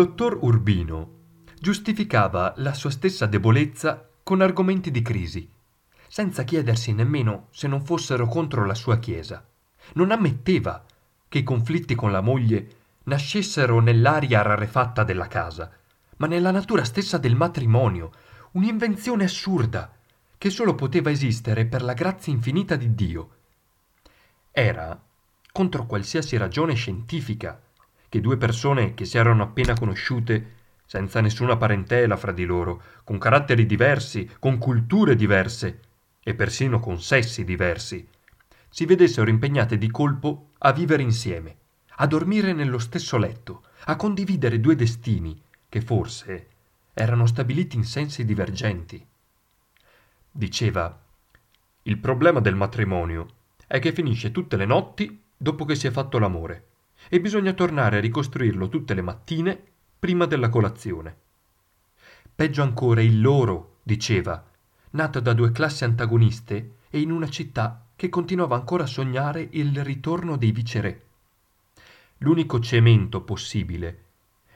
dottor Urbino giustificava la sua stessa debolezza con argomenti di crisi, senza chiedersi nemmeno se non fossero contro la sua Chiesa. Non ammetteva che i conflitti con la moglie nascessero nell'aria rarefatta della casa, ma nella natura stessa del matrimonio, un'invenzione assurda che solo poteva esistere per la grazia infinita di Dio. Era contro qualsiasi ragione scientifica che due persone che si erano appena conosciute, senza nessuna parentela fra di loro, con caratteri diversi, con culture diverse e persino con sessi diversi, si vedessero impegnate di colpo a vivere insieme, a dormire nello stesso letto, a condividere due destini che forse erano stabiliti in sensi divergenti. Diceva, il problema del matrimonio è che finisce tutte le notti dopo che si è fatto l'amore e bisogna tornare a ricostruirlo tutte le mattine prima della colazione. Peggio ancora il loro, diceva, nato da due classi antagoniste e in una città che continuava ancora a sognare il ritorno dei viceré. L'unico cemento possibile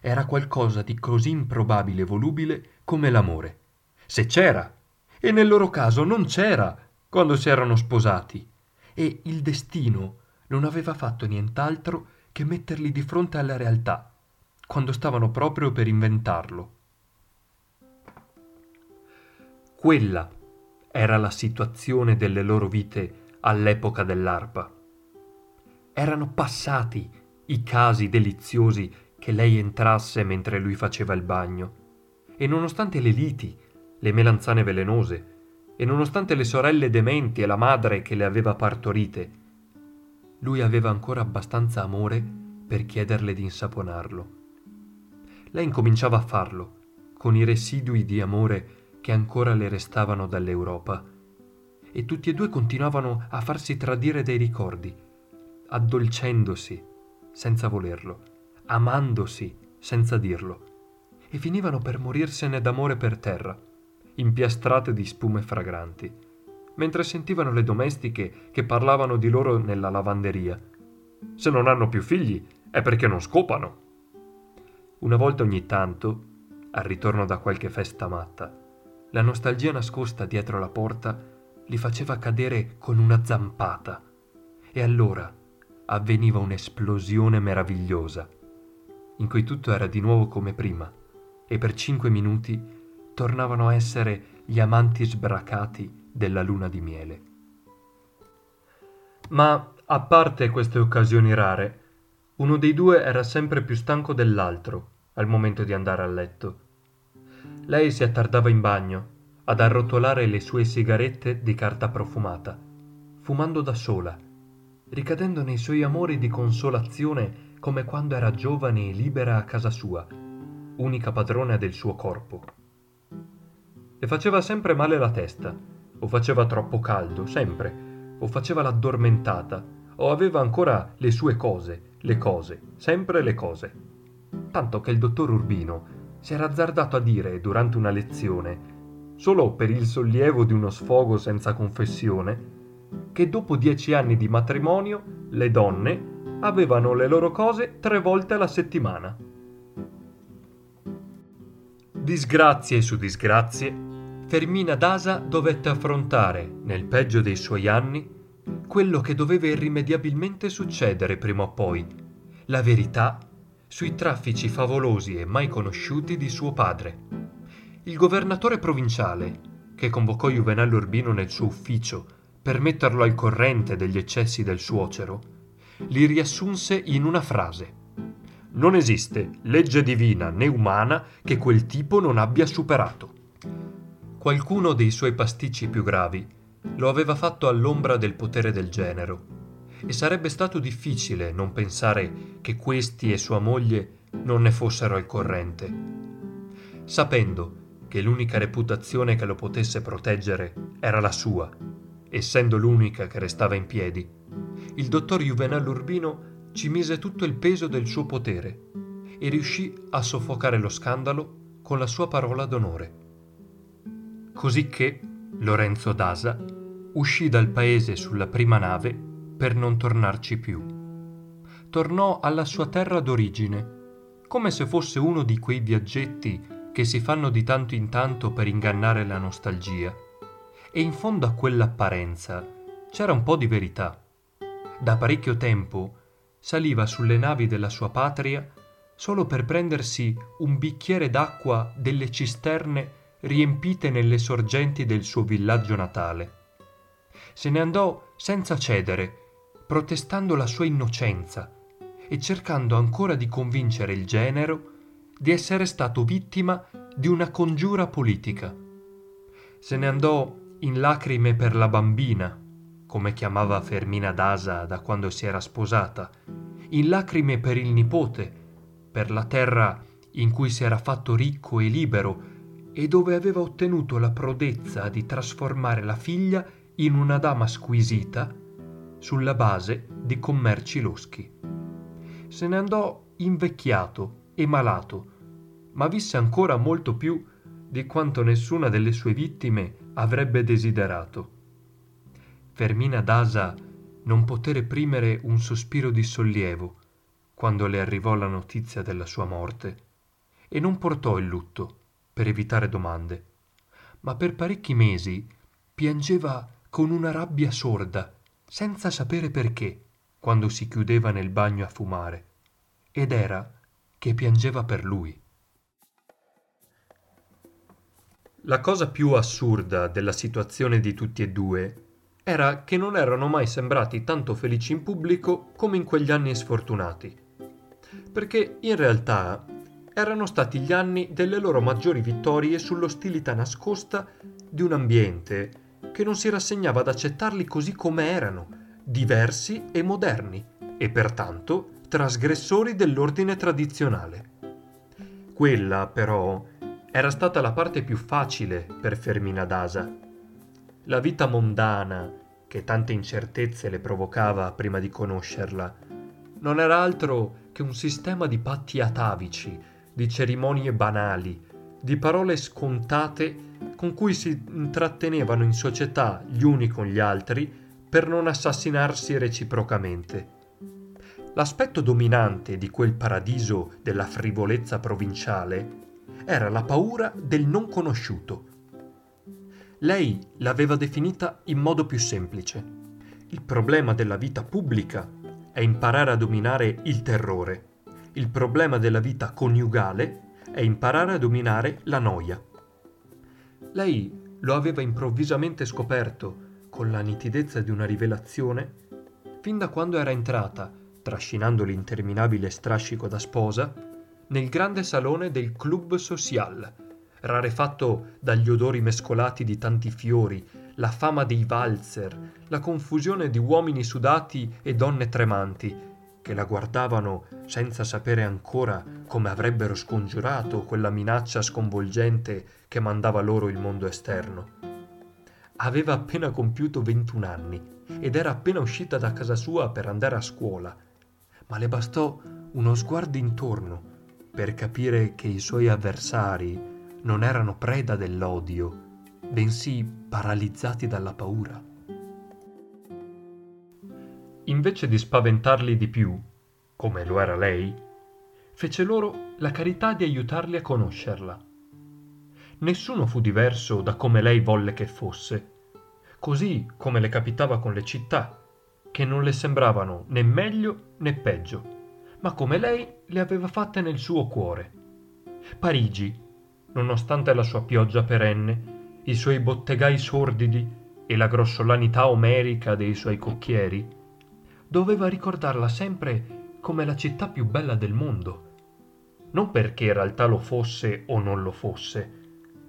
era qualcosa di così improbabile e volubile come l'amore. Se c'era, e nel loro caso non c'era quando si erano sposati, e il destino non aveva fatto nient'altro che metterli di fronte alla realtà, quando stavano proprio per inventarlo. Quella era la situazione delle loro vite all'epoca dell'arpa. Erano passati i casi deliziosi che lei entrasse mentre lui faceva il bagno, e nonostante le liti, le melanzane velenose, e nonostante le sorelle dementi e la madre che le aveva partorite, lui aveva ancora abbastanza amore per chiederle di insaponarlo. Lei incominciava a farlo, con i residui di amore che ancora le restavano dall'Europa, e tutti e due continuavano a farsi tradire dai ricordi, addolcendosi senza volerlo, amandosi senza dirlo, e finivano per morirsene d'amore per terra, impiastrate di spume fragranti mentre sentivano le domestiche che parlavano di loro nella lavanderia. Se non hanno più figli è perché non scopano. Una volta ogni tanto, al ritorno da qualche festa matta, la nostalgia nascosta dietro la porta li faceva cadere con una zampata e allora avveniva un'esplosione meravigliosa, in cui tutto era di nuovo come prima e per cinque minuti tornavano a essere gli amanti sbracati della luna di miele. Ma, a parte queste occasioni rare, uno dei due era sempre più stanco dell'altro al momento di andare a letto. Lei si attardava in bagno ad arrotolare le sue sigarette di carta profumata, fumando da sola, ricadendo nei suoi amori di consolazione come quando era giovane e libera a casa sua, unica padrona del suo corpo. Le faceva sempre male la testa o faceva troppo caldo, sempre, o faceva l'addormentata, o aveva ancora le sue cose, le cose, sempre le cose. Tanto che il dottor Urbino si era azzardato a dire durante una lezione, solo per il sollievo di uno sfogo senza confessione, che dopo dieci anni di matrimonio le donne avevano le loro cose tre volte alla settimana. Disgrazie su disgrazie Fermina Dasa dovette affrontare, nel peggio dei suoi anni, quello che doveva irrimediabilmente succedere prima o poi, la verità sui traffici favolosi e mai conosciuti di suo padre. Il governatore provinciale, che convocò Juvenal Urbino nel suo ufficio per metterlo al corrente degli eccessi del suocero, li riassunse in una frase. Non esiste legge divina né umana che quel tipo non abbia superato. Qualcuno dei suoi pasticci più gravi lo aveva fatto all'ombra del potere del genero, e sarebbe stato difficile non pensare che questi e sua moglie non ne fossero al corrente. Sapendo che l'unica reputazione che lo potesse proteggere era la sua, essendo l'unica che restava in piedi, il dottor Juvenal Urbino ci mise tutto il peso del suo potere e riuscì a soffocare lo scandalo con la sua parola d'onore così che Lorenzo Dasa uscì dal paese sulla prima nave per non tornarci più. Tornò alla sua terra d'origine, come se fosse uno di quei viaggetti che si fanno di tanto in tanto per ingannare la nostalgia. E in fondo a quell'apparenza c'era un po' di verità. Da parecchio tempo saliva sulle navi della sua patria solo per prendersi un bicchiere d'acqua delle cisterne riempite nelle sorgenti del suo villaggio natale. Se ne andò senza cedere, protestando la sua innocenza e cercando ancora di convincere il genero di essere stato vittima di una congiura politica. Se ne andò in lacrime per la bambina, come chiamava Fermina Dasa da quando si era sposata, in lacrime per il nipote, per la terra in cui si era fatto ricco e libero e dove aveva ottenuto la prodezza di trasformare la figlia in una dama squisita sulla base di commerci loschi. Se ne andò invecchiato e malato, ma visse ancora molto più di quanto nessuna delle sue vittime avrebbe desiderato. Fermina Dasa non poté reprimere un sospiro di sollievo quando le arrivò la notizia della sua morte e non portò il lutto per evitare domande, ma per parecchi mesi piangeva con una rabbia sorda, senza sapere perché, quando si chiudeva nel bagno a fumare, ed era che piangeva per lui. La cosa più assurda della situazione di tutti e due era che non erano mai sembrati tanto felici in pubblico come in quegli anni sfortunati. Perché in realtà erano stati gli anni delle loro maggiori vittorie sull'ostilità nascosta di un ambiente che non si rassegnava ad accettarli così come erano, diversi e moderni, e pertanto trasgressori dell'ordine tradizionale. Quella, però, era stata la parte più facile per Fermina Dasa. La vita mondana, che tante incertezze le provocava prima di conoscerla, non era altro che un sistema di patti atavici di cerimonie banali, di parole scontate con cui si intrattenevano in società gli uni con gli altri per non assassinarsi reciprocamente. L'aspetto dominante di quel paradiso della frivolezza provinciale era la paura del non conosciuto. Lei l'aveva definita in modo più semplice. Il problema della vita pubblica è imparare a dominare il terrore il problema della vita coniugale è imparare a dominare la noia. Lei lo aveva improvvisamente scoperto, con la nitidezza di una rivelazione, fin da quando era entrata, trascinando l'interminabile strascico da sposa, nel grande salone del Club Social, rarefatto dagli odori mescolati di tanti fiori, la fama dei valzer, la confusione di uomini sudati e donne tremanti, che la guardavano senza sapere ancora come avrebbero scongiurato quella minaccia sconvolgente che mandava loro il mondo esterno. Aveva appena compiuto 21 anni ed era appena uscita da casa sua per andare a scuola, ma le bastò uno sguardo intorno per capire che i suoi avversari non erano preda dell'odio, bensì paralizzati dalla paura invece di spaventarli di più, come lo era lei, fece loro la carità di aiutarli a conoscerla. Nessuno fu diverso da come lei volle che fosse, così come le capitava con le città, che non le sembravano né meglio né peggio, ma come lei le aveva fatte nel suo cuore. Parigi, nonostante la sua pioggia perenne, i suoi bottegai sordidi e la grossolanità omerica dei suoi cocchieri, doveva ricordarla sempre come la città più bella del mondo. Non perché in realtà lo fosse o non lo fosse,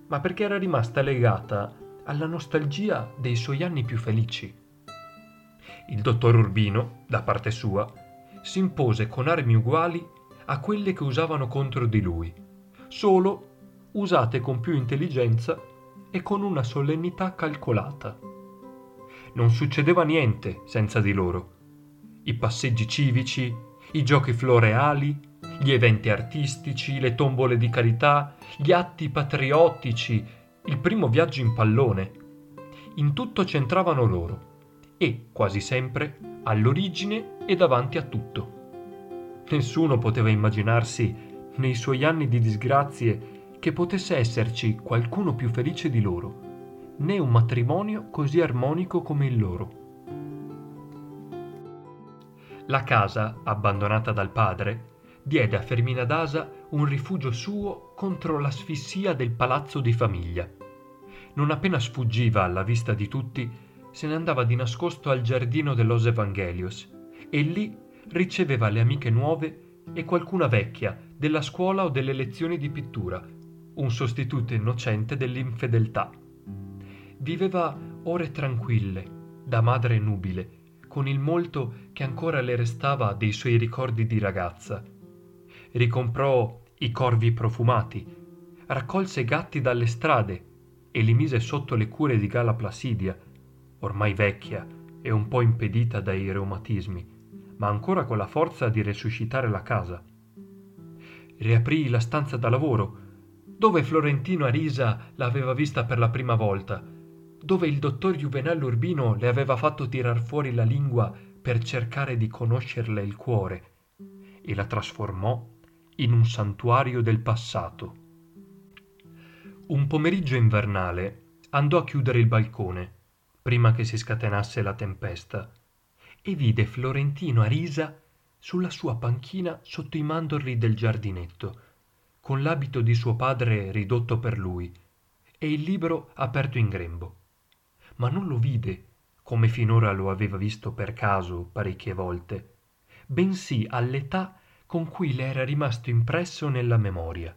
ma perché era rimasta legata alla nostalgia dei suoi anni più felici. Il dottor Urbino, da parte sua, si impose con armi uguali a quelle che usavano contro di lui, solo usate con più intelligenza e con una solennità calcolata. Non succedeva niente senza di loro i passeggi civici, i giochi floreali, gli eventi artistici, le tombole di carità, gli atti patriottici, il primo viaggio in pallone. In tutto c'entravano loro e, quasi sempre, all'origine e davanti a tutto. Nessuno poteva immaginarsi nei suoi anni di disgrazie, che potesse esserci qualcuno più felice di loro, né un matrimonio così armonico come il loro. La casa, abbandonata dal padre, diede a Fermina d'Asa un rifugio suo contro l'asfissia del palazzo di famiglia. Non appena sfuggiva alla vista di tutti, se ne andava di nascosto al giardino dell'Os Evangelios e lì riceveva le amiche nuove e qualcuna vecchia della scuola o delle lezioni di pittura, un sostituto innocente dell'infedeltà. Viveva ore tranquille, da madre nubile, con il molto che ancora le restava dei suoi ricordi di ragazza. Ricomprò i corvi profumati, raccolse gatti dalle strade e li mise sotto le cure di Gala Placidia, ormai vecchia e un po' impedita dai reumatismi ma ancora con la forza di resuscitare la casa. Riaprì la stanza da lavoro, dove Florentino Arisa l'aveva vista per la prima volta, dove il dottor Juvenello Urbino le aveva fatto tirar fuori la lingua per cercare di conoscerle il cuore, e la trasformò in un santuario del passato. Un pomeriggio invernale andò a chiudere il balcone, prima che si scatenasse la tempesta, e vide Florentino a risa sulla sua panchina sotto i mandorli del giardinetto, con l'abito di suo padre ridotto per lui e il libro aperto in grembo. Ma non lo vide come finora lo aveva visto per caso parecchie volte, bensì all'età con cui le era rimasto impresso nella memoria.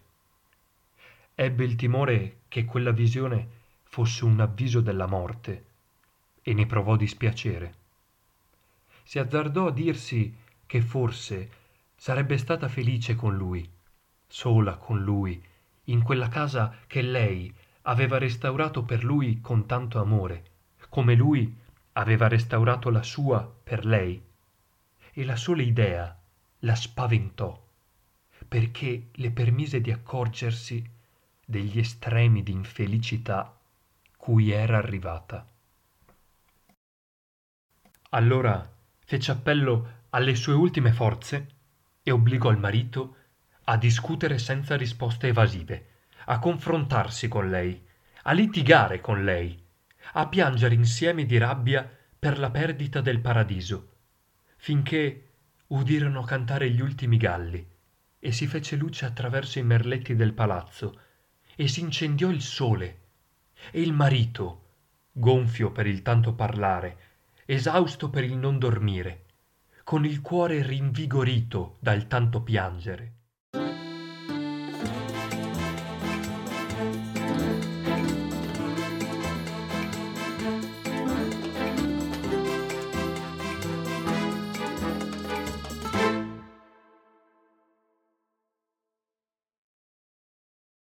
Ebbe il timore che quella visione fosse un avviso della morte e ne provò dispiacere si azzardò a dirsi che forse sarebbe stata felice con lui, sola con lui, in quella casa che lei aveva restaurato per lui con tanto amore, come lui aveva restaurato la sua per lei. E la sola idea la spaventò, perché le permise di accorgersi degli estremi di infelicità cui era arrivata. Allora fece appello alle sue ultime forze e obbligò il marito a discutere senza risposte evasive, a confrontarsi con lei, a litigare con lei, a piangere insieme di rabbia per la perdita del paradiso, finché udirono cantare gli ultimi galli e si fece luce attraverso i merletti del palazzo e si incendiò il sole e il marito, gonfio per il tanto parlare, esausto per il non dormire, con il cuore rinvigorito dal tanto piangere.